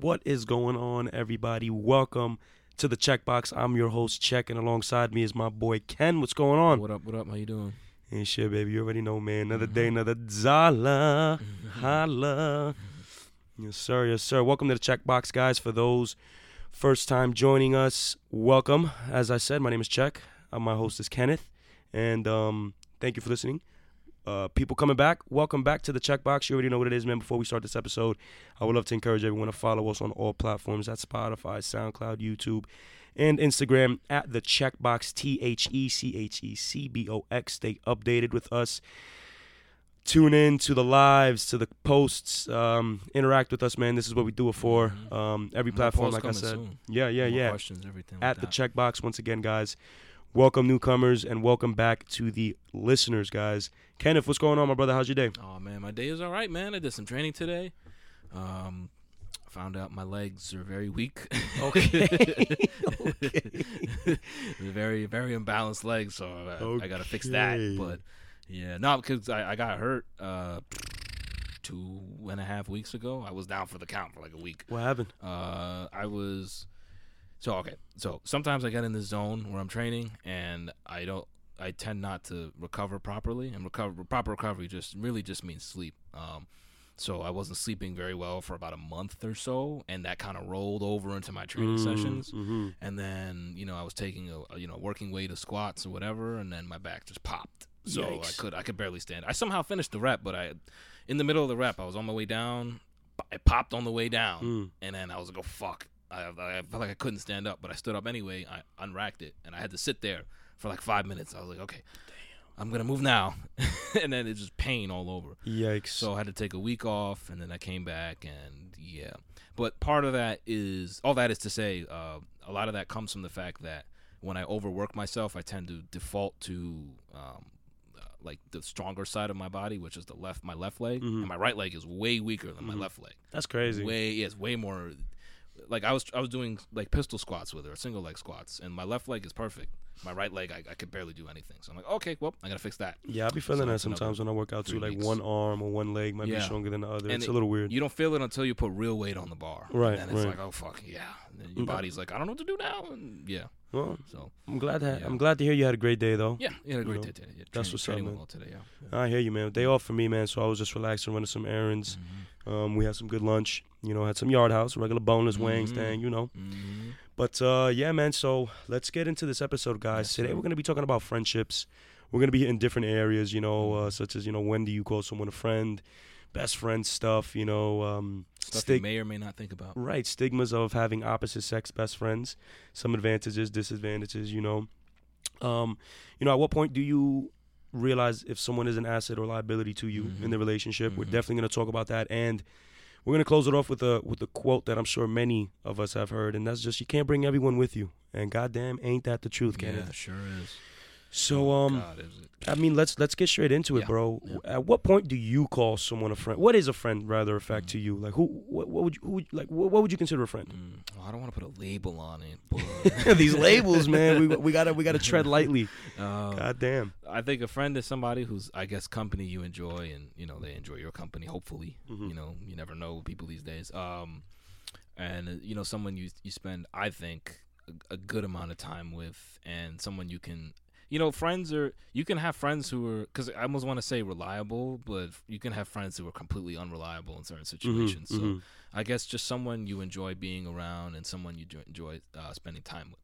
What is going on, everybody? Welcome to the Chec Box. I'm your host, Chec, and alongside me is my boy Ken. What's going on? What up? What up? How you doing? Ain't shit, baby. You already know, man. Another day, another Zala. Holla. Yes, sir. Yes, sir. Welcome to the Chec Box, guys. For those first time joining us, welcome. As I said, my name is Chec. Uh, my host is Kenneth, and um, thank you for listening. Uh, people coming back, welcome back to the Chec Box. You already know what it is, man. Before we start this episode, I would love to encourage everyone to follow us on all platforms at Spotify, SoundCloud, YouTube, and Instagram at the Chec Box, T H E C H E C B O X. Stay updated with us. Tune in to the lives, to the posts, um, interact with us, man. This is what we do it for. Mhm. Um, every More platform, like I said. soon. Yeah, yeah, More yeah Questions, everything. at like the that. Chec Box once again, guys. Welcome newcomers and welcome back to the listeners, guys. Kenneth, what's going on, my brother? How's your day? Oh man, my day is all right, man. I did some training today. Um, found out my legs are very weak. Okay. They're very, very imbalanced legs, so I, I gotta fix that. But yeah, no, because I, I got hurt uh, two and a half weeks ago. I was down for the count for like a week. What happened? Uh, I was so okay. So sometimes I get in this zone where I'm training and I don't. I tend not to recover properly, and recover proper recovery just really just means sleep. Um, so I wasn't sleeping very well for about a month or so, and that kind of rolled over into my training sessions. Mm-hmm. And then you know I was taking a, a, you know working weight of squats or whatever, and then my back just popped. So I could I could barely stand. I somehow finished the rep, but I in the middle of the rep I was on my way down. I popped on the way down, Mm. and then I was like, "Oh fuck!" I, I felt like I couldn't stand up, but I stood up anyway. I unracked it, and I had to sit there for like five minutes. I was like, "Okay, I'm gonna move now," and then it's just pain all over. Yikes. So I had to take a week off, and then I came back, and yeah. But part of that is all that is to say, uh, a lot of that comes from the fact that when I overwork myself, I tend to default to um, uh, like the stronger side of my body, which is the left, my left leg, Mhm. and my right leg is way weaker than my Mhm. left leg. That's crazy. Way, yeah, it's way more. Like I was, I was doing like pistol squats with her, single leg squats, and my left leg is perfect. My right leg, I, I could barely do anything. So I'm like, okay, well, I gotta fix that. yeah, I be feeling So that sometimes when I work out too. Like weeks. one arm or one leg might be stronger than the other. And it's it- a little weird. You don't feel it until you put real weight on the bar. Right, And then it's right. like, oh fuck, yeah. And then your Mm. body's like, I don't know what to do now. And yeah. well, So I'm glad that Yeah. I'm glad to hear you had a great day though. yeah, you had a great know, day today. Yeah, that's training- what's up, man. well today. Yeah. yeah. I hear you, man. Day off for me, man. So I was just relaxing, running some errands. Mm-hmm. Um, we had some good lunch. You know, had some yard house, regular boneless wings Mhm. thing. You know. Mhm. But uh, yeah, man. So let's get into this episode, guys. Yes, Today we're gonna be talking about friendships. We're gonna be in different areas, you know, uh, Mhm. such as you know, when do you call someone a friend, best friend stuff, you know, um, Stuff stig- you may or may not think about. right, stigmas of having opposite sex best friends, some advantages, disadvantages, you know. Um, you know, at what point do you realize if someone is an asset or liability to you in Mhm. the relationship? We're Mhm. definitely gonna talk about that and. We're gonna close it off with a with a quote that I'm sure many of us have heard, and that's just you can't bring everyone with you. And goddamn, ain't that the truth, Kenneth? Yeah, sure is. So um, God. I mean, let's let's get straight into it, Yeah, bro. yeah. At what point do you call someone a friend? What is a friend, rather, a fact Mhm. to you? Like, who, what, what would you, who, would- like, what, what would you consider a friend? Mm, well, I don't want to put a label on it, but These labels, man, we we gotta we gotta tread lightly. Um, God damn. I think a friend is somebody who's, I guess, company you enjoy, and you know they enjoy your company. Hopefully, Mhm. you know you never know people these days. Um, and uh, you know someone you you spend, I think, a, a good amount of time with, and someone you can, you know, friends are you can have friends who are because I almost want to say reliable, but you can have friends who are completely unreliable in certain Mhm, situations. So mhm. I guess just someone you enjoy being around and someone you enjoy uh, spending time with.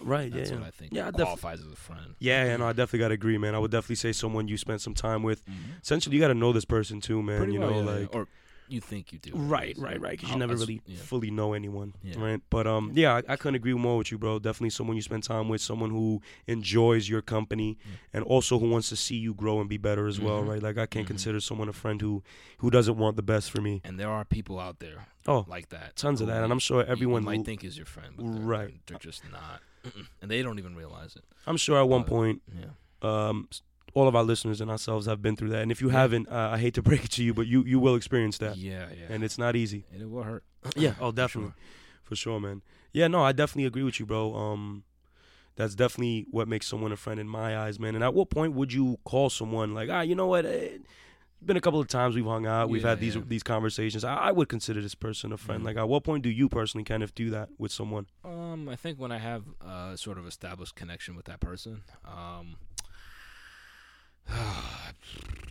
Right, That's yeah, what. I think Yeah, I def- qualifies as a friend. Yeah, yeah, no, I definitely gotta agree, man. I would definitely say someone you spent some time with. Mhm. Essentially, you gotta know this person too, man. Pretty you well, know, yeah. like or you think you do. Right, right, right. Because you never really yeah. fully know anyone, Yeah. right? But um, yeah, I, I couldn't agree more with you, bro. Definitely someone you spend time with, someone who enjoys your company, Yeah. and also who wants to see you grow and be better as well, Mhm. right? Like I can't Mhm. consider someone a friend who who doesn't want the best for me. And there are people out there Oh, like that. tons of that, and I'm sure everyone might l- think is your friend, but they're, Right. They're, just not, and they don't even realize it. I'm sure at one but- point, Yeah. um, all of our listeners and ourselves have been through that. And if you Yeah. haven't, uh, I hate to break it to you, but you you will experience that, Yeah, yeah. and it's not easy. And it will hurt. Yeah, oh, For definitely. sure. For sure, man. Yeah, no, I definitely agree with you, bro. Um, that's definitely what makes someone a friend in my eyes, man. And at what point would you call someone like, ah, you know what? Eh, been a couple of times we've hung out. We've Yeah, had these yeah. these conversations. I, I would consider this person a friend. Mhm. Like, at what point do you personally, kind of do that with someone? Um, I think when I have uh sort of established connection with that person, um,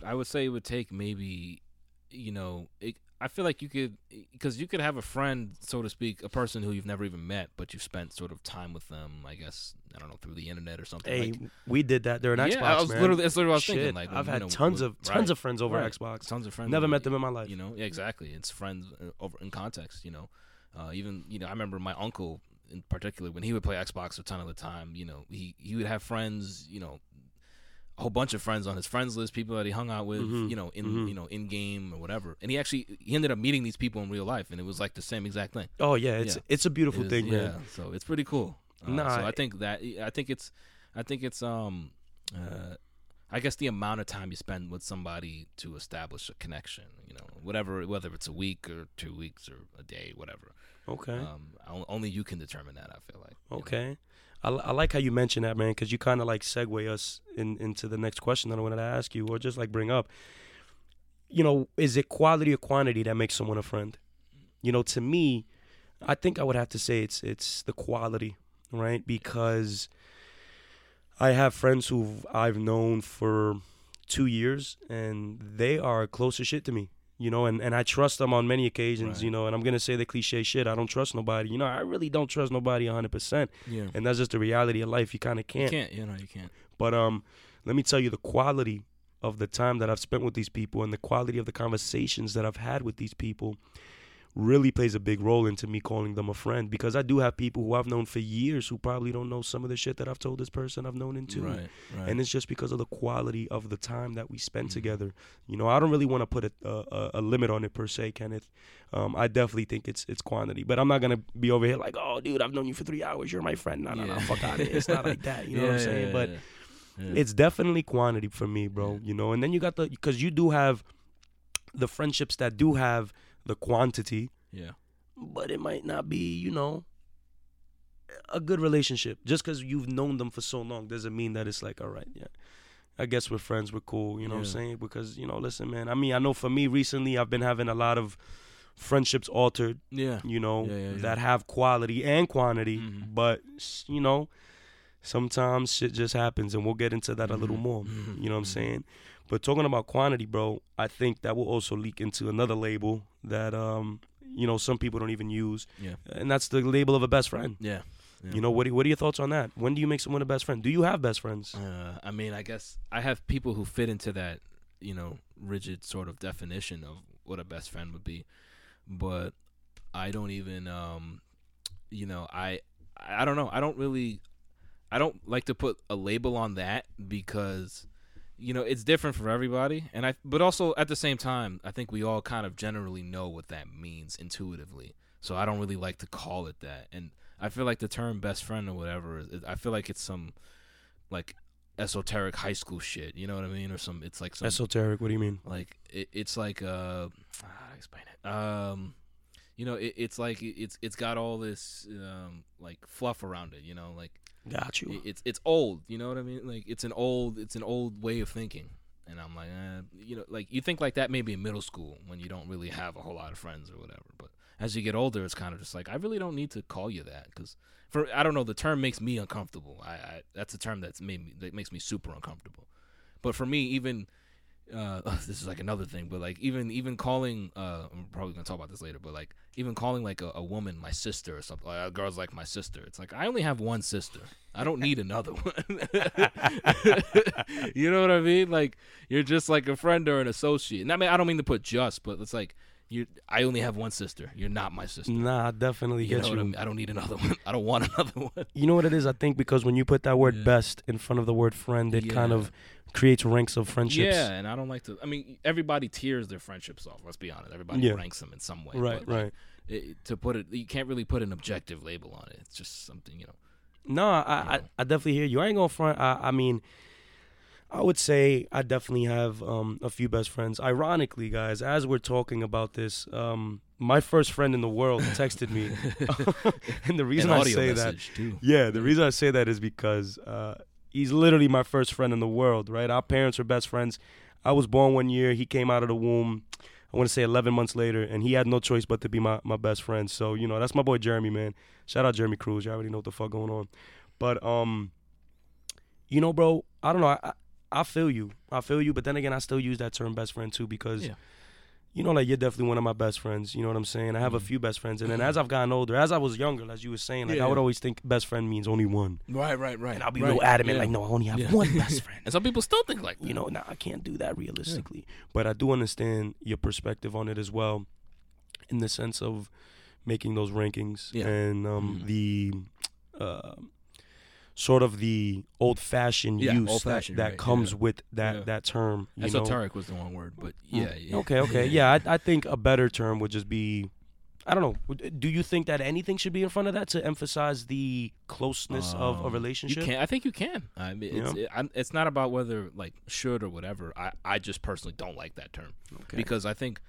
I would say it would take maybe, you know, it, I feel like you could, because you could have a friend, so to speak, a person who you've never even met, but you've spent sort of time with them. I guess I don't know through the internet or something. Hey, like, we did that during yeah, Xbox, I was man. literally that's literally what I was Shit, thinking. Like, I've had know, tons when- of tons right, of friends over right. Xbox. tons of friends. Never with met them in my life. You know, yeah, exactly. It's friends uh, over in context. You know, uh, even you know, I remember my uncle in particular when he would play Xbox a ton of the time. You know, he he would have friends. You know, a whole bunch of friends on his friends list, people that he hung out with. Mhm, You know, in mhm. you know in game or whatever. And he actually he ended up meeting these people in real life, and it was like the same exact thing. Oh yeah, it's Yeah. it's a beautiful It is- thing, yeah, man. so it's pretty cool. Uh, Nah, so I- think that I think it's I think it's um uh I guess the amount of time you spend with somebody to establish a connection, you know, whatever whether it's a week or two weeks or a day, whatever. Okay, Um, only you can determine that. I feel like. okay. I, I like how you mentioned that, man, because you kind of like segue us in, into the next question that I wanted to ask you, or just like bring up. You know, is it quality or quantity that makes someone a friend? You know, to me, I think I would have to say it's it's the quality, right? Because I have friends who I've known for two years, and they are closer shit to me. You know, and, and I trust them on many occasions. Right. You know, and I'm gonna say the cliche shit. I don't trust nobody. You know, I really don't trust nobody 100, percent Yeah. and that's just the reality of life. You kind of can't. can't. You know, you can't. But um, let me tell you the quality of the time that I've spent with these people and the quality of the conversations that I've had with these people really plays a big role into me calling them a friend because I do have people who I've known for years who probably don't know some of the shit that I've told this person I've known into. Right. Right. And it's just because of the quality of the time that we spend Mhm. together. You know, I don't really want to put a, a a limit on it per se, Kenneth. Um, I definitely think it's it's quantity, but I'm not gonna be over here like, oh, dude, I've known you for three hours. You're my friend. No, no, no, fuck out of here. It's not like that. You know what I'm saying? yeah, but yeah, yeah. it's definitely quantity for me, bro. Yeah. You know, and then you got the because you do have the friendships that do have the quantity, yeah. but it might not be, you know, a good relationship. Just because you've known them for so long doesn't mean that it's like, all right, yeah. I guess we're friends, we're cool, you know what I'm saying? Because, you know, listen, man, I mean, I know for me recently I've been having a lot of friendships altered, Yeah. you know, Yeah, yeah, yeah. that have quality and quantity, Mhm. but, you know, sometimes shit just happens and we'll get into that a little Mhm. more. Mhm. You know what I'm Mhm. saying? But talking about quantity, bro, I think that will also leak into another label that um, you know, some people don't even use. Yeah. And that's the label of a best friend. Yeah. yeah. You know, what are, what are your thoughts on that? When do you make someone a best friend? Do you have best friends? Uh, I mean, I guess I have people who fit into that, you know, rigid sort of definition of what a best friend would be, but I don't even, um, you know, I, I don't know. I don't really, I don't like to put a label on that because, you know, it's different for everybody, and I, but also at the same time, I think we all kind of generally know what that means intuitively. So I don't really like to call it that, and I feel like the term best friend or whatever. is- I feel like it's some like esoteric high school shit. You know what I mean? Or some. It's like some Esoteric, what do you mean? like it, it's like uh, how do I explain it? Um, you know, it, it's like it- it's it's got all this um like fluff around it. You know, like Got you. it, it's it's old. You know what I mean? Like it's an old it's an old way of thinking. And I'm like, eh, you know, like you think like that maybe in middle school when you don't really have a whole lot of friends or whatever. But as you get older, it's kind of just like I really don't need to call you that because for I don't know the term makes me uncomfortable. I, I that's a term that's made me that makes me super uncomfortable. But for me, even uh, this is like another thing, but like even even calling uh, I'm probably gonna talk about this later, but like even calling like a, a woman my sister or something, like a girl's like my sister. It's like I only have one sister. I don't need another one. you know what I mean? Like you're just like a friend or an associate. And I mean I don't mean to put just, but it's like you. I only have one sister. You're not my sister. Nah, I definitely You get you. I mean? I don't need another one. I don't want another one. You know what it is? I think because when you put that word Yeah. best in front of the word friend, it kind of creates ranks of friendships. Yeah, and I don't like to. I mean, everybody tiers their friendships off. Let's be honest. Everybody Yeah. ranks them in some way. Right, like, right. it, to put it, you can't really put an objective label on it. It's just something you know. No, I, I, know? I definitely hear you. I ain't gonna front. I, I mean, I would say I definitely have um, a few best friends. Ironically, guys, as we're talking about this, um, my first friend in the world texted me, and the reason An I say that, too. yeah, the reason I say that is because uh, he's literally my first friend in the world. Right? Our parents are best friends. I was born one year. He came out of the womb. I want to say 11 months later, and he had no choice but to be my, my best friend. So you know, that's my boy Jeremy, man. Shout out Jeremy Cruz. You already know what the fuck going on. But um, you know, bro, I don't know. I, I feel you. I feel you. But then again, I still use that term best friend too because. Yeah. You know, like you're definitely one of my best friends. You know what I'm saying? I have a Mhm. few best friends, and then as I've gotten older, as I was younger, as you were saying, like Yeah, I would yeah. always think best friend means only one, Right, right, right. and I'll be right. real adamant, like no, I only have one best friend And some people still think like that. you know, nah, I can't do that realistically. But I do understand your perspective on it as well, in the sense of making those rankings Yeah. and um, Mhm. the uh, sort of the old-fashioned Yeah, use old-fashioned, that, that right, comes yeah. with that Yeah. that term. You know? Esoteric was the one word, but Mm, yeah, yeah. Okay, okay, yeah. I, I think a better term would just be. I don't know. Do you think that anything should be in front of that to emphasize the closeness of a Um, relationship? You can. I think you can. I mean, it's it, I'm, it's not about whether like should or whatever. I I just personally don't like that term Okay. because I think.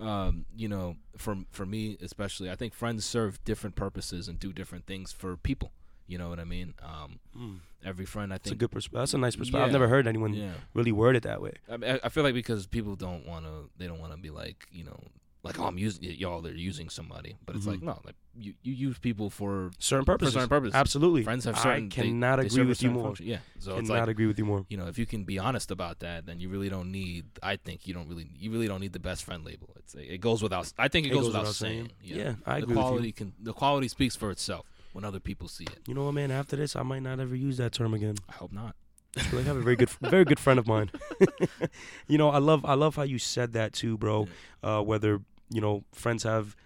Um, you know, for for me especially, I think friends serve different purposes and do different things for people. You know what I mean? Um, Mm, every friend, I think. that's a good perspective. That's a nice perspective. I've never heard anyone yeah. really word it that way. I, I feel like because people don't want to, they don't want to be like, you know, like oh, I'm using y'all. They're using somebody, but it's Mhm. like no, like you, you use people for Certain purposes. for certain purposes. Absolutely. friends have certain. I they- cannot they agree a with you more. function. Yeah, so it's Cannot like agree with you more. you know, if you can be honest about that, then you really don't need. I think you don't really, you really don't need the best friend label. It's it goes without. I think it, goes, without, saying. Yeah, I the agree with quality you. can the quality speaks for itself when other people see it. You know what, man? After this, I might not ever use that term again. I hope not. I have a very good, very good friend of mine. you know, I love, I love how you said that too, bro. Uh, whether you know, friends have,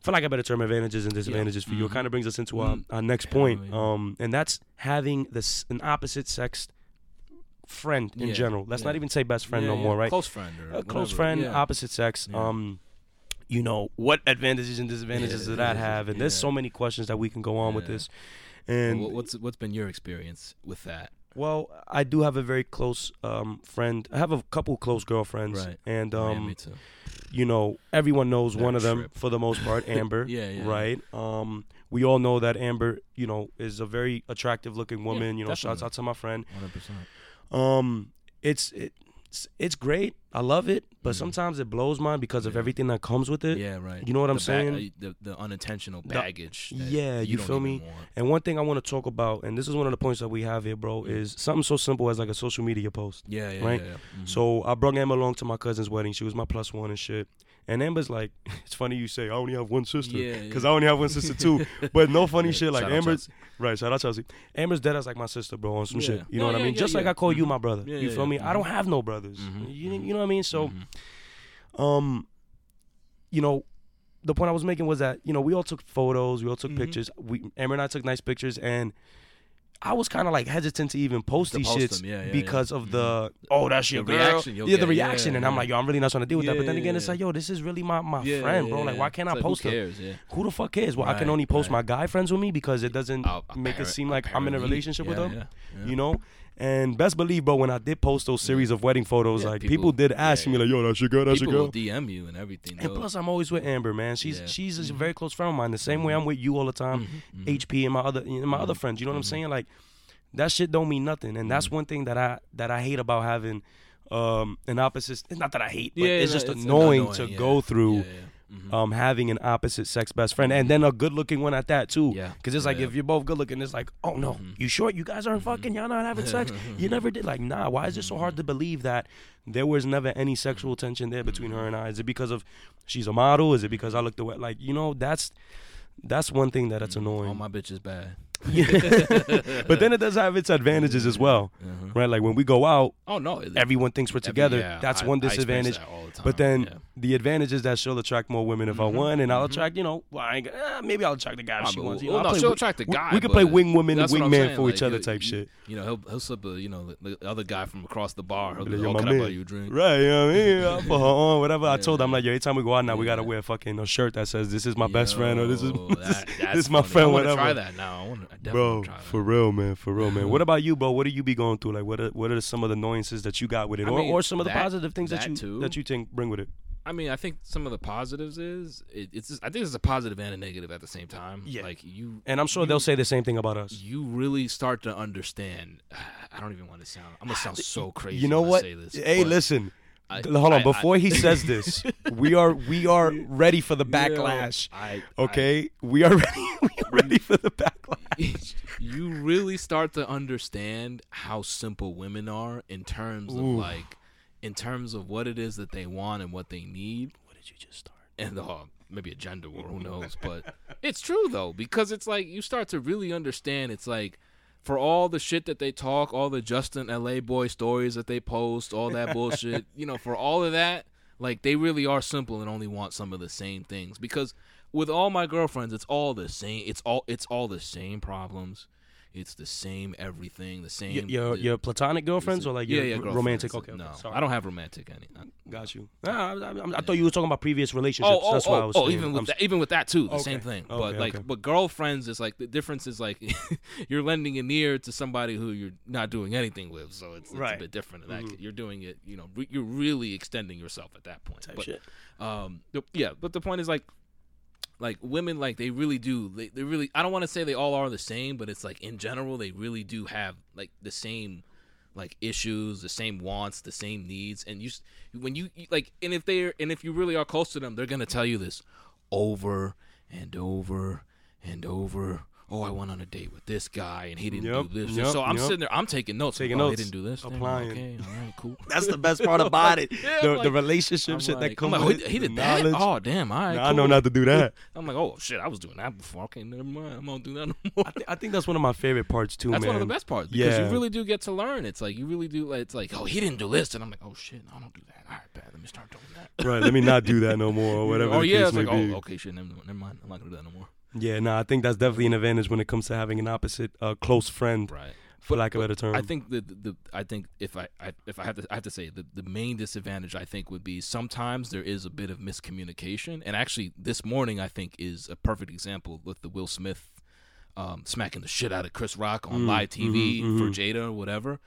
for lack of a better term, advantages and disadvantages for you. It Mhm. kind of brings us into our, Mm. our next Yeah, point, yeah. um, and that's having this an opposite sex friend in Yeah, general. Let's not even say best friend Yeah, no yeah. more, right? Close friend or a close whatever. friend, Yeah. opposite sex. Yeah. Um, you know what advantages and disadvantages Yeah, does that have? And there's so many questions that we can go on with this. And what- what's what's been your experience with that? well, I do have a very close um, friend. I have a couple close girlfriends, Right. and Yeah, um, too. you know, everyone knows That one of them trip. for the most part, Amber. Yeah, yeah. Right. Um, we all know that Amber, you know, is a very attractive looking woman. you know, shouts out to my friend. Hundred percent. Um, it's it's it's great. I love it, but Mhm. sometimes it blows mine because of everything that comes with it. Yeah, right. You know what I'm ba- saying? uh, the the unintentional baggage. that yeah, you don't feel me? want. And one thing I want to talk about, and this is one of the points that we have here, bro, Mm. is something so simple as like a social media post. Yeah, yeah, Right? yeah. yeah. Mhm. So I brought Emma along to my cousin's wedding. She was my plus one and shit. And Amber's like, it's funny you say I only have one sister, because yeah. I only have one sister too. But no funny Yeah, shit like shout Amber's right. Shout out Chelsea. Amber's dead as like my sister, bro, on some shit. You No, know what I mean? Just like. I call you Mhm. my brother. You feel me? yeah. I don't have no brothers. Mhm, You, you know what I mean? So, Mhm. um, you know, the point I was making was that you know we all took photos, we all took Mhm. pictures. We Amber and I took nice pictures, and I was kind of like hesitant to even post To these post shits yeah, yeah, because yeah. of the oh that's your The girl. reaction yeah, the get, yeah, reaction, and I'm like yo, I'm really not trying to deal with that. But then again, it's like yo, this is really my my friend, bro. Like why can't It's I like, post Who cares? Yeah. Who the fuck cares? Well, I can only post right. my guy friends with me because it doesn't Uh, make it seem like I'm in a relationship with them. You know. And best believe, bro, when I did post those series of wedding photos, Yeah, like people- people, did ask yeah, me, like, "Yo, that's your girl, that's People your girl." DM you and everything. And though. plus, I'm always with Amber, man. She's Yeah. she's a Mhm. very close friend of mine. The same way I'm with you all the time. Mhm, mhm. HP and my other and my other Mhm. friends. You know what I'm saying? Like that shit don't mean nothing. And that's one thing that I that I hate about having um an opposite. It's not that I hate, but Yeah, it's no, just it's annoying, annoying, to yeah. go through Mhm. um having an opposite sex best friend and then a good looking one at that too. yeah. Cause it's like yeah. if you're both good looking, it's like, oh no, Mhm. you sure you guys aren't Mhm. fucking? Y'all not having sex? You never did. Like, nah. Why is it so hard to believe that there was never any sexual tension there between her and I? Is it because of she's a model? Is it because I looked the way? Like, you know, that's that's one thing that that's annoying. All my bitches bad. but then it does have its advantages as well, Uh-huh. right? Like when we go out, Oh no, it- everyone thinks we're every- together. yeah, that's I- one disadvantage. the. But then yeah. the advantage is that she'll attract more women if I Mhm, want, and I'll mhm. attract, you know, well, I ain't, eh, maybe I'll attract the guy if she wants. You well, know, no, she'll attract the guy. We could play wing woman and what saying, for like, each other type you- shit. You know, he'll he'll slip a you know the, the other guy from across the bar. He'll Be like, oh, can I buy you a drink? Right, you know what I mean? I'll put her on, whatever. I told her, I'm like, yo, anytime we go out now, we gotta wear fucking a shirt that says this is my best friend or this is this, that- that's this is my friend, I whatever. Try that now. I. Definitely Bro, try that. for real, man, for real, man. What about you, bro? What do you be going through? Like, what are what are some of the annoyances that you got with it, I or, mean, or some of the that- positive things that, that you too. that you think bring with it? I mean, I think some of the positives is it, it's. Just, I think it's a positive and a negative at the same time. Yeah. Like you, And I'm sure you- they'll say the same thing about us. you really start to understand. I don't even want to sound. I'm gonna sound ah, so crazy. You know when I what? say this, Hey, but listen, I, Hold on, I- before I- he says this, we are we are ready for the Yo, backlash. I, Okay, we are ready. Ready for the backlash. you really start to understand how simple women are in terms of like in terms of what it is that they want and what they need What did you just start? and uh, maybe a gender war who knows but it's true though because it's like you start to really understand it's like for all the shit that they talk all the Justin LaBoy stories that they post all that bullshit you know for all of that like they really are simple and only want some of the same things because with all my girlfriends it's all the same it's all it's all the same problems it's the same everything the same Your your, the- your platonic girlfriends or like yeah, your yeah, r- romantic? Okay, no i don't have romantic any Got you. Nah, I, I- I thought you were talking about previous relationships. Oh, oh, That's oh, why I was. oh, saying. even with that, even with that too, the Okay, same thing. but okay, like, okay. but girlfriends is like the difference is like you're lending an ear to somebody who you're not doing anything with, so it's, it's Right. a bit different. In that you're doing it, you know, re- you're really extending yourself at that point. type but shit. um, yeah, but the point is like, like women, like they really do. They, they really. I don't want to say they all are the same, but it's like in general, they really do have like the same like issues, the same wants, the same needs, and you when you you- like, and if they're and if you really are close to them, they're gonna tell you this over and over and over. Oh, I went on a date with this guy and he didn't Yep, do this. yep, so I'm yep. sitting there, I'm taking notes. Taking oh, notes, He didn't do this. Damn, applying. Okay, all right, cool. That's the best part about it. Yeah, the, I'm the relationship I'm shit like, that comes I'm like, with oh, he the did that. knowledge. Oh, damn! All right, Nah, I know not to do that. I'm like, oh shit, I was doing that before. Okay, never mind. I'm gonna do that no more. I, th- I think that's one of my favorite parts too, That's man. one of the best parts because Yeah. you really do get to learn. It's like you really do. Like, it's like, oh, he didn't do this, and I'm like, oh shit, no, I don't do that. All right, bad. Let me start doing that. Right, let me not do that no more, or whatever Oh yeah, it's like, oh, be. oh, okay, shit, never, never mind. I'm not gonna do that no more. Yeah, no, I think that's definitely an advantage when it comes to having an opposite, uh, close friend, Right. for lack of a better term. I think the, the, I think if I, I if I have to I have to say the the main disadvantage I think would be sometimes there is a bit of miscommunication and actually this morning I think is a perfect example with the Will Smith um, smacking the shit out of Chris Rock on Mm, live TV mhm, for mhm. Jada or whatever.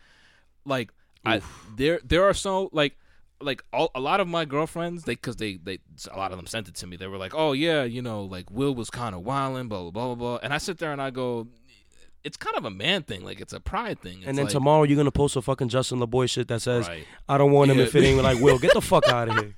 Like I there there are so like like all, a lot of my girlfriends they because they they a lot of them sent it to me they were like oh yeah you know like Will was kind of wilding blah blah blah blah blah and I sit there and I go it's kind of a man thing like it's a pride thing It's and then like, tomorrow you're gonna post a fucking Justin LaBoy shit that says, Right. "I don't want him Yeah. if it ain't like Will. Get the fuck out of here.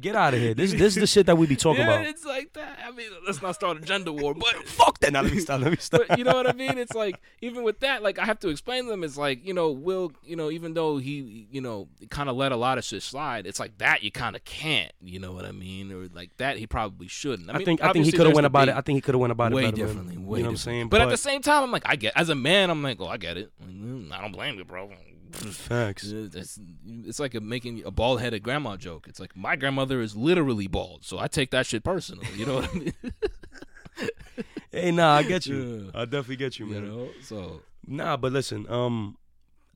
Get out of here. This this is the shit that we be talking yeah, about. it's like that. I mean, let's not start a gender war, but Fuck that. Now let me stop. Let me stop. but you know what I mean? It's like even with that, like I have to explain to them. It's like you know, Will, you know, even though he, you know, kind of let a lot of shit slide, it's like that you kind of can't. You know what I mean? Or like that he probably shouldn't. I, I think I think he could have went about it. I think he could have went about way it better. differently. Way you know what I'm saying? But, at the same time, I'm like, I get as a man, I'm like, oh, I get it. Mm, I don't blame you, bro. Facts. It's, it's like a making a bald headed grandma joke. It's like my grandmother is literally bald, so I take that shit personal. You know what I mean? Hey, nah, I get you. Yeah. I definitely get you, you man. know, so Nah, but listen, um,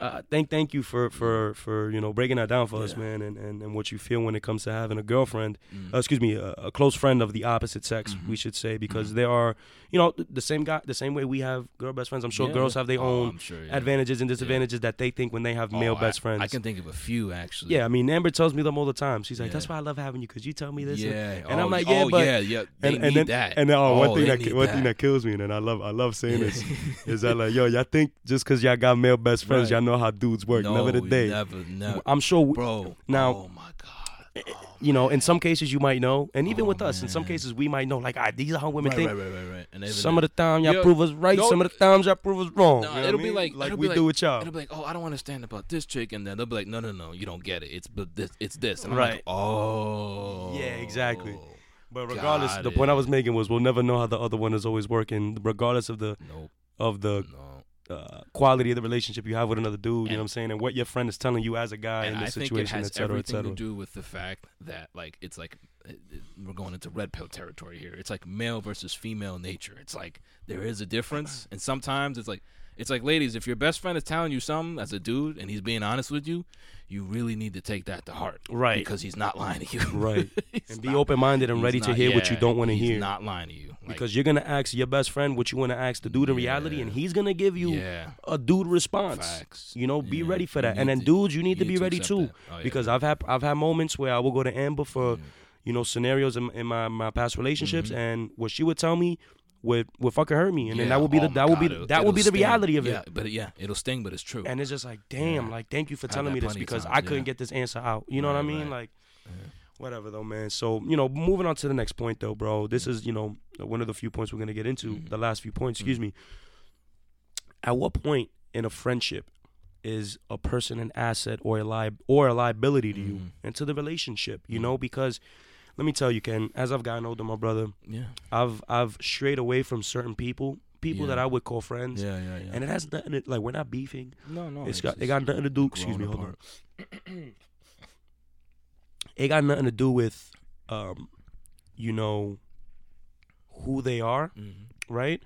uh, thank thank you for for for you know breaking that down for us, man, and, and and what you feel when it comes to having a girlfriend. mm, Uh, excuse me, a, a close friend of the opposite sex, Mhm. we should say, because there are, you know, the same guy, the same way we have girl best friends. I'm sure yeah, girls have their Oh, own sure, yeah. advantages and disadvantages that they think when they have male Oh, best friends. I can think of a few actually. yeah, I mean, Amber tells me them all the time. She's like, Yeah. "That's why I love having you, because you tell me this." and- Yeah, and oh, I'm like, oh, yeah, but- yeah, yeah. They and, need and then, that. And then, oh, one Oh, thing that one thing that. that kills me, and I love I love saying this is that like, yo, y'all think just because y'all got male best friends, Right. y'all know how dudes work. no, Never the day. Never, never, I'm sure, we- bro. now- oh my god. Oh, you know, in some cases you might know, and even Oh, with us, in some cases we might know. Like, ah, these are how women right, think. right, right, right, right. And Some of the time y'all Yo, prove us right, no, some of the times y'all prove us wrong. No, You know it'll be mean? like- like it'll we be do with y'all. It'll be like, oh, I don't understand about this chick, and then they'll be like, no, no, no, you don't get it. It's but this, it's this. And I'm Right. like, oh, Yeah, exactly. But regardless, Got the point I was making was we'll never know how the other one is always working, regardless of the Nope, of the no. Uh, quality of the relationship you have with another dude. you know what I'm saying, and what your friend is telling you as a guy and in I this think it situation, has et cetera, et everything cetera. to do with the fact that like it's like it, it- we're going into red pill territory here. It's like male versus female nature. It's like there is a difference, and sometimes it's like it's like ladies, if your best friend is telling you something as a dude and he's being honest with you, you really need to take that to heart, Right. Because he's not lying to you, Right. And be open minded and he's ready to not- hear what you don't want to he's hear. Not lying to you, Like, because you're gonna ask your best friend what you want to ask the dude in reality, and he's gonna give you yeah, a dude response. facts. You know, be Yeah, ready for that. And then to- dudes, you need to you be ready accept too. Oh, yeah. because I've had I've had moments where I will go to Amber for Mm. you know scenarios in, in my my past relationships, Mhm. and what she would tell me would would fucking hurt me, and then that would be Oh the that would be it'll- that would be the sting. reality of yeah, it. But yeah, it'll sting, but it's true. And it's just like, damn, Yeah. like thank you for telling me this because times, I couldn't yeah. get this answer out. You know what I mean? right. Like Yeah. whatever though, man. So you know, moving on to the next point though, bro. This is you know one of the few points we're gonna get into. Mhm. The last few points, excuse Mhm. me. At what point in a friendship is a person an asset or a li- or a liability to you Mhm. and to the relationship? You Mhm. know, because let me tell you, Ken, as I've gotten older, my brother, Yeah. I've I've strayed away from certain people, people that I would call friends. Yeah, yeah, yeah. And it has nothing to, like we're not beefing. no, no. it's got it got nothing to do. Excuse me, growing hold on. It got nothing to do with, um, you know, who they are, Mhm. right?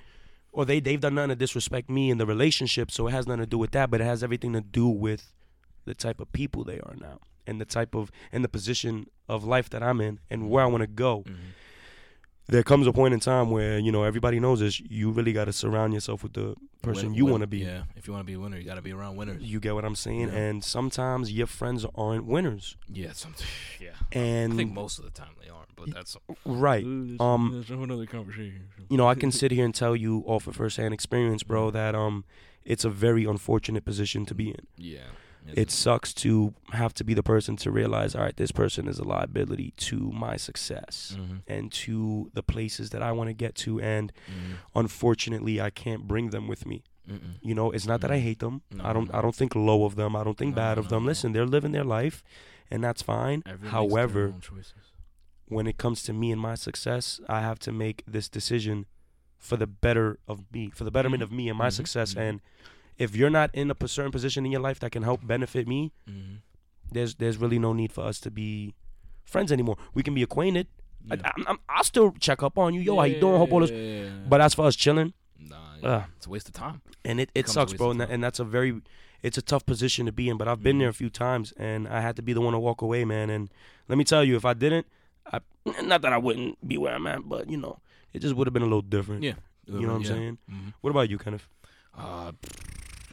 Or they they've done nothing to disrespect me in the relationship, so it has nothing to do with that. But it has everything to do with the type of people they are now, and the type of and the position of life that I'm in, and where I want to go. Mhm. There comes a point in time where you know everybody knows this. You really got to surround yourself with the person Win- you want to be. Yeah, if you want to be a winner, you got to be around winners. You get what I'm saying? Yeah. And sometimes your friends aren't winners. Yeah, sometimes. Yeah, And I think most of the time they aren't, but that's right. Um, that's another conversation. You know, I can sit here and tell you off of firsthand experience, bro, that um it's a very unfortunate position to be in. Yeah, It sucks to have to be the person to realize, all right, this person is a liability to my success hmm and to the places that I want to get to and hmm unfortunately I can't bring them with me. Mm-mm. You know, it's not that I hate them. No, I don't no. I don't think low of them. I don't think No, bad of them. Listen, they're living their life and that's fine. Everyone However, when it comes to me and my success, I have to make this decision for the better of me, for the betterment Mhm. of me and my Mhm. success. Mhm. And if you're not in a p- certain position in your life that can help benefit me, Mhm. there's there's really no need for us to be friends anymore. We can be acquainted. Yeah. I, I'm, I'm, I'll still check up on you. Yo, how you doing? Hope all this. But as for us chilling, nah, uh, it's a waste of time. and it, it a sucks, bro. And, that, and that's a very, it's a tough position to be in. But I've been Mhm. there a few times, and I had to be the one to walk away, man. And let me tell you, if I didn't, I, not that I wouldn't be where I'm at, but you know, it just would have been a little different. Yeah. You know what I'm Yeah. saying? Mhm. What about you, Kenneth? Uh,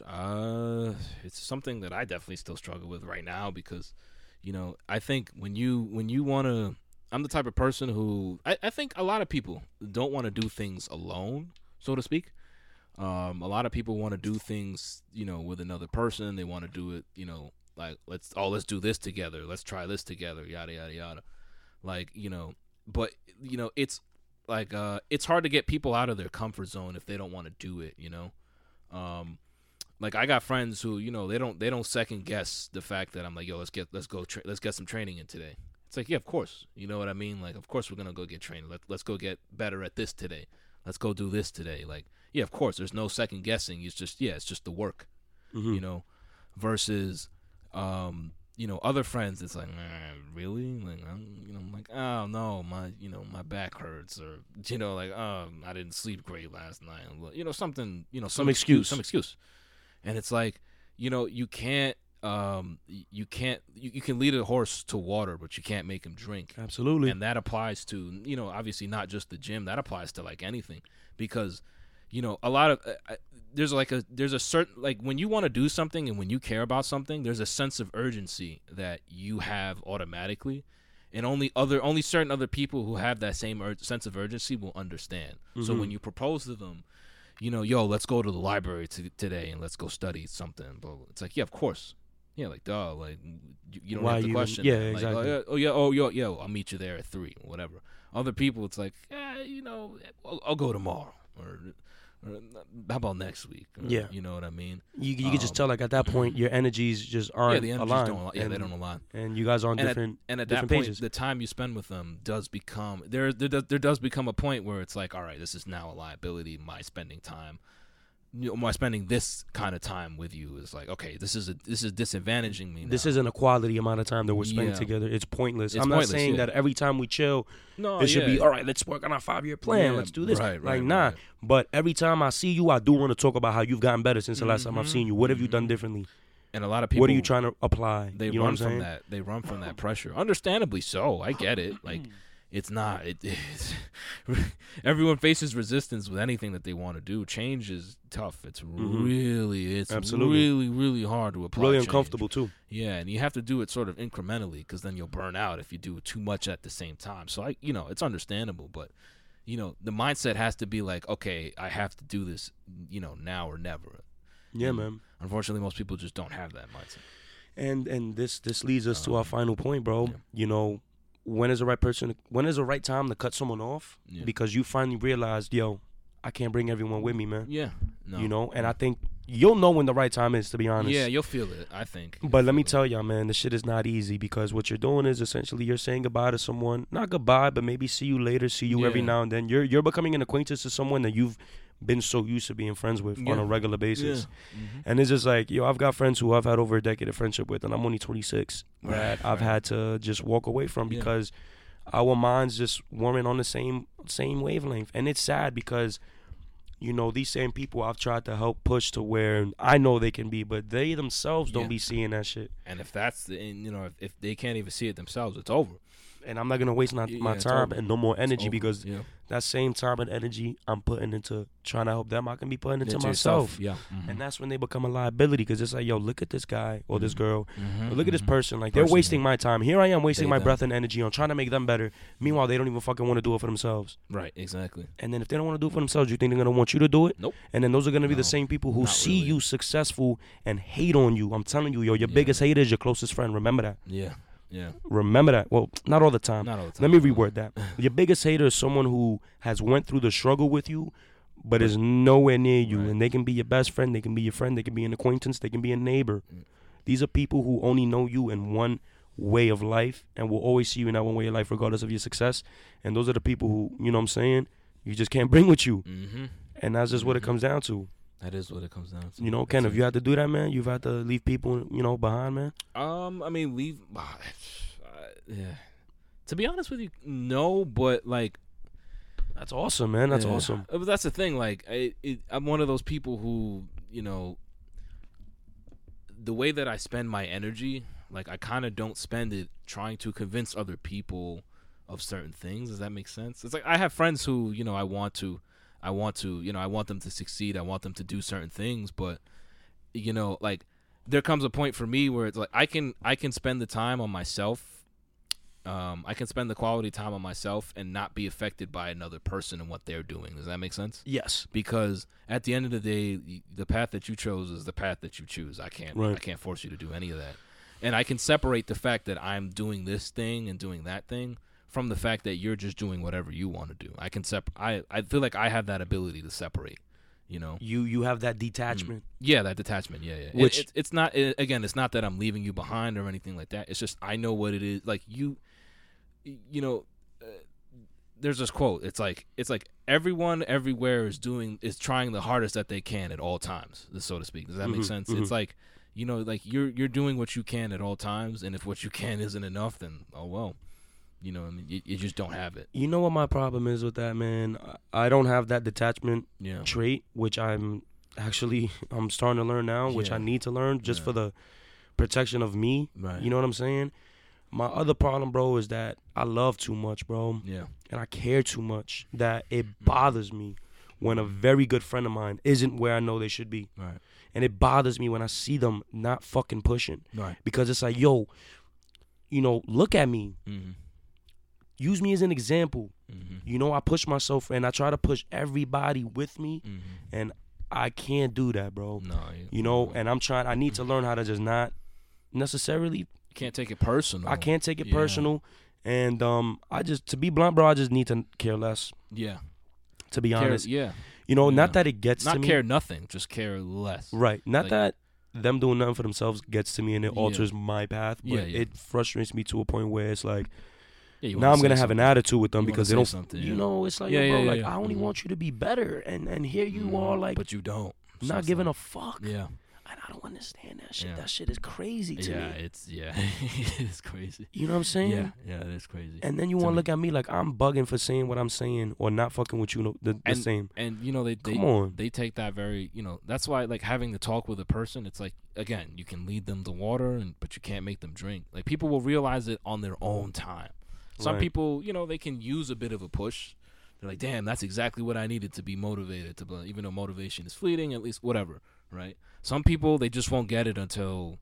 uh, it's something that I definitely still struggle with right now because, you know, I think when you when you want to, I'm the type of person who I, I think a lot of people don't want to do things alone, so to speak. Um, a lot of people want to do things, you know, with another person. They want to do it, you know, like let's oh let's do this together, let's try this together, yada yada yada. Like you know, but you know it's like uh it's hard to get people out of their comfort zone if they don't want to do it. You know, um, like I got friends who you know they don't they don't second guess the fact that I'm like yo let's get let's go tra- let's get some training in today. It's like yeah of course you know what I mean like of course we're gonna go get training let let's go get better at this today. Let's go do this today. Like yeah of course there's no second guessing. It's just yeah it's just the work Mhm. you know, versus, um, you know, other friends. It's like, "Nah, really, like, I'm, you know, I'm like, oh no, my, you know, my back hurts, or you know, like, oh, I didn't sleep great last night, you know, something, you know, some, Some excuse. some excuse, and it's like, you know, you can't, um, you can't, you, you can lead a horse to water, but you can't make him drink. Absolutely. and that applies to you know obviously not just the gym. That applies to like anything. Because you know a lot of uh, uh, there's like a there's a certain like when you want to do something and when you care about something there's a sense of urgency that you have automatically. And only other only certain other people who have that same ur- sense of urgency will understand. So Mhm. when you propose to them you know yo let's go to the library t- today and let's go study something but it's like yeah of course yeah like duh like you, you don't Why have to you question yeah. Like, oh, exactly. oh, yeah, oh yeah oh yo yo I'll meet you there at three whatever other people it's like yeah you know I'll, I'll go tomorrow or, or how about next week Or, Yeah. you know what I mean you you can just um, tell like at that point your energies just aren't yeah the energies aligned. don't yeah and, they don't align And you guys are on And at- different. and at that different point pages. the time you spend with them does become there there does, there does become a point where it's like all right this is now a liability my spending time you know, my spending this kind of time with you is like okay this is a this is disadvantaging me this isn't a quality amount of time that we're spending Yeah. together. It's pointless. It's I'm not saying yeah. that every time we chill, no it should be all right. Let's work on our five year plan. Yeah, let's do this. right, right, like nah. right. But every time I see you, I do want to talk about how you've gotten better since the last time I've Mhm, seen you. What have you done mhm. differently? and a lot of people what are you trying to apply? they you know what run I'm from saying? that they run from that pressure understandably so i get it like it's not it, it's, everyone faces resistance with anything that they want to do change is tough it's Mhm. really it's Absolutely. really really hard to apply Really change. uncomfortable too. yeah and you have to do it sort of incrementally because then you'll burn out if you do too much at the same time so i you know it's understandable but you know, the mindset has to be like, okay, I have to do this, you know, now or never. Yeah, And man. Unfortunately, most people just don't have that mindset. And and this this leads us to our Um, final point, bro. yeah. You know, when is the right person? When is the right time to cut someone off? Yeah. Because you finally realized, yo, I can't bring everyone with me, man. Yeah. No. You know, and I think you'll know when the right time is, to be honest. Yeah, you'll feel it. I think. You'll But let me it. tell y'all, man, this shit is not easy because what you're doing is essentially you're saying goodbye to someone. Not goodbye, but maybe see you later, see you every now and then. You're you're becoming an acquaintance to someone that you've been so used to being friends with on a regular basis. Yeah. Mhm. And it's just like, yo, I've got friends who I've had over a decade of friendship with, and I'm only 26 Right, that I've right. had to just walk away from Yeah. because our minds just weren't on the same same wavelength. And it's sad because, you know, these same people I've tried to help push to where I know they can be, but they themselves don't be seeing that shit. And if that's the, you know, if, if they can't even see it themselves, it's over. And I'm not gonna waste my, Yeah, my time and no more energy because yeah. that same time and energy I'm putting into trying to help them, I can be putting into Into myself. yourself. Yeah. Mhm. And that's when they become a liability because it's like, yo, look at this guy or this Mhm. girl Mhm, But look at this mhm. person. Like they're wasting yeah. my time. Here I am wasting They my them. breath and energy on trying to make them better. Meanwhile, they don't even fucking want to do it for themselves. Right. Exactly. And then if they don't want to do it for themselves, you think they're gonna want you to do it? Nope. And then those are gonna be the same people who see really. you successful and hate on you. I'm telling you, yo, your biggest hater is your closest friend. Remember that. Yeah. Yeah. Remember that. Well, not all the time. Not all the time. Let me reword that. Your biggest hater is someone who has went through the struggle with you, but is nowhere near you. Right. And they can be your best friend, they can be your friend, they can be an acquaintance, they can be a neighbor. Mm. These are people who only know you in one way of life and will always see you in that one way of life regardless of your success. And those are the people who, you know what I'm saying, you just can't bring with you. Mm-hmm. And that's just what it Mhm. comes down to. That is what it comes down to. You know, Ken, if you had to do that, man, you've had to leave people, you know, behind, man. Um, I mean, leave. Uh, yeah. To be honest with you, no. But like, That's awesome, man. That's yeah. awesome. Uh, But that's the thing. Like, I, it, I'm one of those people who, you know, the way that I spend my energy, like, I kind of don't spend it trying to convince other people of certain things. Does that make sense? It's like I have friends who, you know, I want to, I want to, you know, I want them to succeed. I want them to do certain things, but, you know, like, there comes a point for me where it's like I can, I can spend the time on myself um, I can spend the quality time on myself and not be affected by another person and what they're doing. Does that make sense? Yes. Because at the end of the day, the path that you chose is the path that you choose. I can't, Right. I can't force you to do any of that. And I can separate the fact that I'm doing this thing and doing that thing from the fact that you're just doing whatever you want to do. I can sep- I, I feel like I have that ability to separate. You know, You you have that detachment. yeah, that detachment. Yeah, yeah. Which- it's, it's not it, again. It's not that I'm leaving you behind or anything like that. It's just I know what it is. Like you, you know, uh, there's this quote. It's like it's like everyone everywhere is doing is trying the hardest that they can at all times, so to speak. Does that make Mhm, sense? mhm. It's like you know, like you're you're doing what you can at all times, and if what you can isn't enough, then oh well. You know, I mean, you, you just don't have it. You know what my problem is with that, man? I don't have that detachment Yeah. trait, which I'm actually I'm starting to learn now, which I need to learn just Yeah. for the protection of me. Right. You know what I'm saying? My other problem, bro, is that I love too much, bro, Yeah. and I care too much that it Mm. bothers me when a very good friend of mine isn't where I know they should be. Right. And it bothers me when I see them not fucking pushing Right. because it's like, yo, you know, look at me. Mm-hmm. Use me as an example. Mm-hmm. You know, I push myself and I try to push everybody with me, Mm-hmm. and I can't do that, bro. No. You know, and I'm trying. I need to learn how to just not necessarily. you can't take it personal. I can't take it Yeah. personal, and um, I just to be blunt, bro. I just need to care less. Yeah. To be Care, honest, yeah. you know, yeah. not that it gets Not to me. care nothing, just care less. Right. Not Like- that them doing nothing for themselves gets to me and it Yeah. alters my path, but Yeah, yeah. it frustrates me to a point where it's like Yeah, now I'm gonna say have an attitude with them You because they don't. something, You know, it's like, Yeah, yo, bro, yeah, like. I only Mhm. want you to be better, and and here you Mhm. are, like but you don't. So not it's giving like- a fuck. Yeah. And I don't understand that shit. Yeah. That shit is crazy to Yeah, me. it's yeah, it's crazy. You know what I'm saying? Yeah, yeah, it is crazy. And then you want to look at me like I'm bugging for saying what I'm saying or not fucking with you no, the, the same. And you know they they Come on. they take that very you know that's why like having the talk with a person it's like again you can lead them to water and but you can't make them drink like people will realize it on their own time some Right. people you know they can use a bit of a push they're like damn that's exactly what i needed to be motivated to even though motivation is fleeting at least whatever right some people they just won't get it until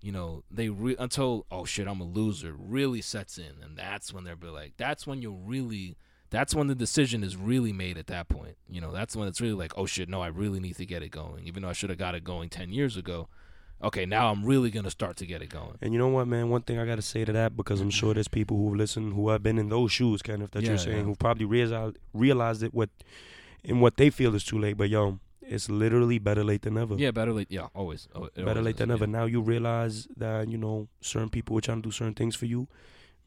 you know they re- until oh shit i'm a loser really sets in and that's when they'll be like that's when you'll really that's when the decision is really made at that point. You know, that's when it's really like, oh shit, no, I really need to get it going. Even though I should have got it going 10 years ago. Okay, now I'm really going to start to get it going. And you know what, man? One thing I got to say to that, because I'm sure mm-hmm. there's people who listen who have been in those shoes, kind of, that Yeah, you're saying, yeah. who probably realized, realized it what, in what they feel is too late. But yo, it's literally better late than never. Yeah, better late. Yeah, always. It better always late is, than never. yeah. Now you realize that you know certain people were trying to do certain things for you.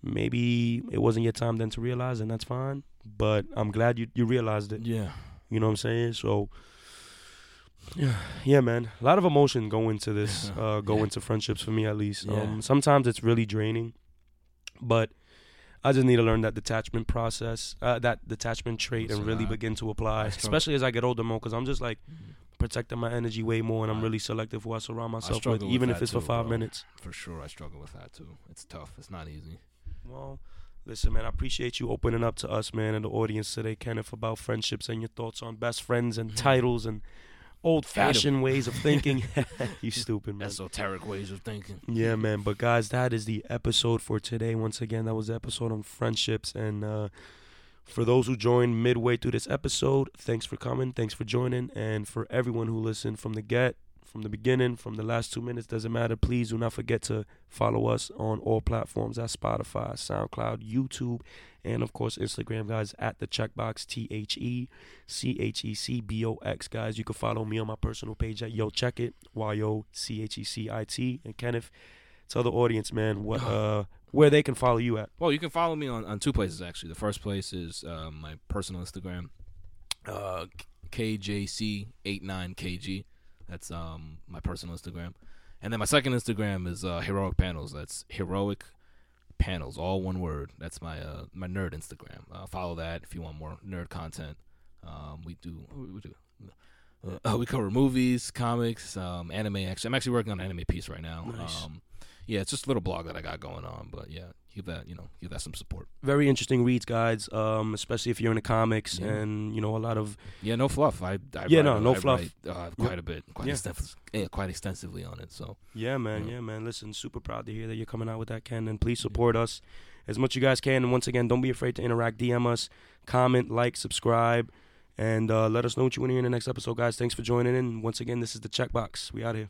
Maybe it wasn't your time then to realize, and that's fine. But I'm glad you you realized it. Yeah. You know what I'm saying? So, yeah, yeah, man. A lot of emotion go into this, uh, go Yeah. into friendships for me at least. Yeah. Um, sometimes it's really draining, but I just need to learn that detachment process, uh, that detachment trait, and really I- begin to apply, I especially as I get older more, because I'm just like Mhm. protecting my energy way more, and I'm really selective who I surround myself with, with even if it's for five bro. minutes. For sure, I struggle with that too. It's tough. It's not easy. Well, listen, man, I appreciate you opening up to us, man, and the audience today, Kenneth, about friendships and your thoughts on best friends and titles and old fashioned ways of thinking. you stupid, man. Esoteric ways of thinking. Yeah, man. But guys, that is the episode for today. Once again, that was the episode on friendships. And uh, for those who joined midway through this episode, thanks for coming. Thanks for joining. And for everyone who listened from the get, from the beginning, from the last two minutes, doesn't matter. Please do not forget to follow us on all platforms at Spotify, SoundCloud, YouTube, and of course Instagram, guys, at the Chec Box T H E C H E C B O X, guys. You can follow me on my personal page at Yo Chec It, Y O C H E C I T, and Kenneth. Tell the audience, man, what uh where they can follow you at. Well, you can follow me on, on two places actually. The first place is uh, my personal Instagram, uh, KJC89KG. That's um my personal Instagram, and then my second Instagram is uh, Heroic Panels. That's Heroic Panels, all one word. That's my uh my nerd Instagram. Uh, follow that if you want more nerd content. Um, we do we do. Uh, we cover movies, comics, um, anime. Actually, I'm actually working on an anime piece right now. Nice. Um, yeah, it's just a little blog that I got going on, but yeah, give that you know give that some support. Very interesting reads, guys. Um, especially if you're into comics Yeah. and you know a lot of Yeah, no fluff. I, I Yeah, write, no, no I fluff. Write, uh, quite a bit, quite Yeah. extens- yeah, quite extensively on it. So Yeah, man. Yeah. Yeah, man. Listen, super proud to hear that you're coming out with that, Ken. And please support us as much you guys can. And once again, don't be afraid to interact. DM us, comment, like, subscribe, and uh, let us know what you want to hear in the next episode, guys. Thanks for joining in. Once again, this is the Chec Box. We out here.